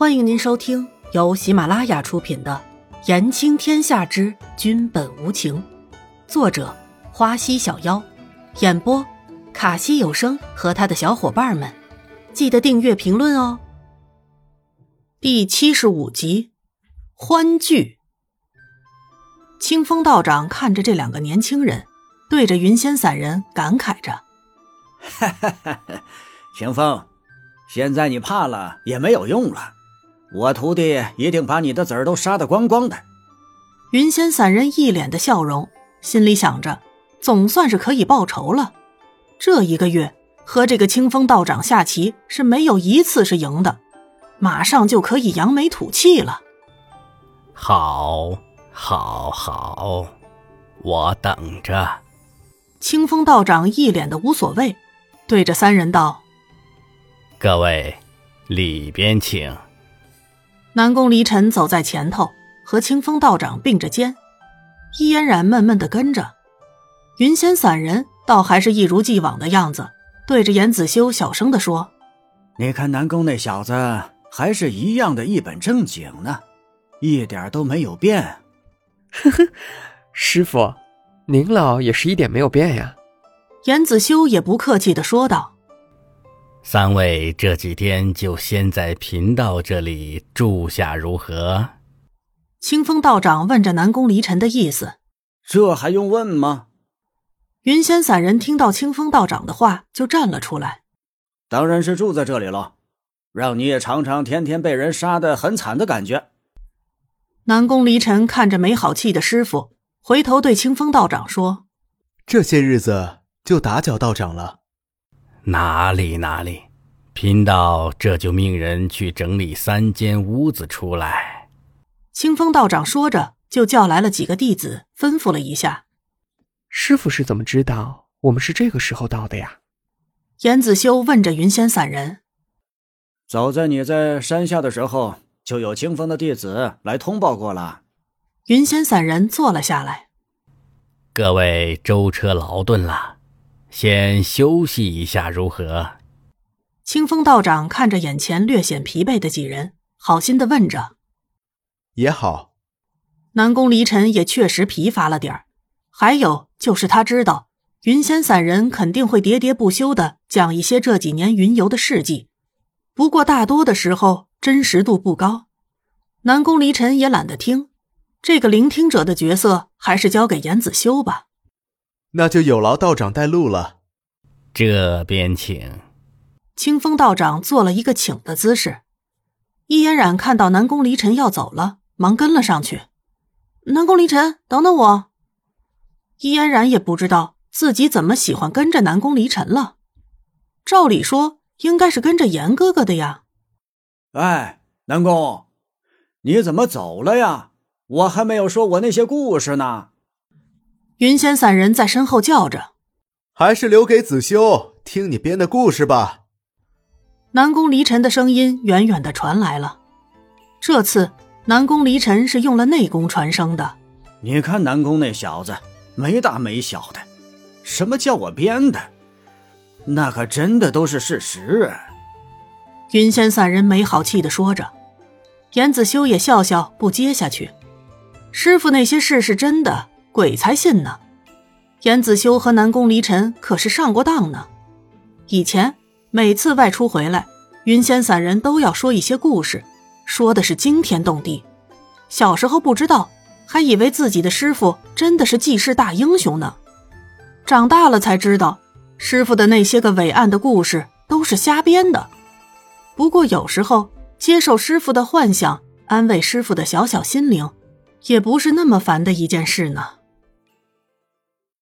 欢迎您收听由喜马拉雅出品的《言情天下之君本无情》，作者花溪小妖，演播卡西有声和他的小伙伴们。记得订阅、评论哦。第七十五集，欢聚。清风道长看着这两个年轻人，对着云仙散人感慨着：“哈哈哈哈！清风，现在你怕了也没有用了。”我徒弟一定把你的子儿都杀得光光的。云仙散人一脸的笑容，心里想着，总算是可以报仇了。这一个月和这个清风道长下棋是没有一次是赢的，马上就可以扬眉吐气了。好，好，好，我等着。清风道长一脸的无所谓，对着三人道：“各位，里边请。”南宫离尘走在前头，和清风道长并着肩，易嫣然闷闷的跟着。云仙散人倒还是一如既往的样子，对着严子修小声的说：“你看南宫那小子还是一样的一本正经呢，一点都没有变。”呵呵，师傅，您老也是一点没有变呀。严子修也不客气的说道。三位这几天就先在贫道这里住下如何？清风道长问着南宫离尘的意思。这还用问吗？云仙散人听到清风道长的话，就站了出来。当然是住在这里了，让你也尝尝天天被人杀的很惨的感觉。南宫离尘看着没好气的师傅，回头对清风道长说：“这些日子就打搅道长了。”哪里哪里，贫道这就命人去整理三间屋子出来。清风道长说着，就叫来了几个弟子，吩咐了一下。师傅是怎么知道我们是这个时候到的呀？严子修问着云仙散人。早在你在山下的时候，就有清风的弟子来通报过了。云仙散人坐了下来。各位舟车劳顿了。先休息一下如何？清风道长看着眼前略显疲惫的几人，好心的问着：“也好。”南宫离尘也确实疲乏了点儿，还有就是他知道云仙散人肯定会喋喋不休的讲一些这几年云游的事迹，不过大多的时候真实度不高。南宫离尘也懒得听，这个聆听者的角色还是交给严子修吧。那就有劳道长带路了。这边请。清风道长做了一个请的姿势。易嫣然看到南宫离尘要走了，忙跟了上去。南宫离尘，等等我。易嫣然也不知道自己怎么喜欢跟着南宫离尘了。照理说应该是跟着严哥哥的呀。哎，南宫，你怎么走了呀？我还没有说我那些故事呢。云仙散人在身后叫着：“还是留给子修听你编的故事吧。”南宫离尘的声音远远的传来了。这次南宫离尘是用了内功传声的。你看南宫那小子没大没小的，什么叫我编的？那可真的都是事实。云仙散人没好气的说着，严子修也笑笑不接下去。师傅那些事是真的。鬼才信呢！严子修和南宫离尘可是上过当呢。以前每次外出回来，云仙散人都要说一些故事，说的是惊天动地。小时候不知道，还以为自己的师傅真的是济世大英雄呢。长大了才知道，师傅的那些个伟岸的故事都是瞎编的。不过有时候接受师傅的幻想，安慰师傅的小小心灵，也不是那么烦的一件事呢。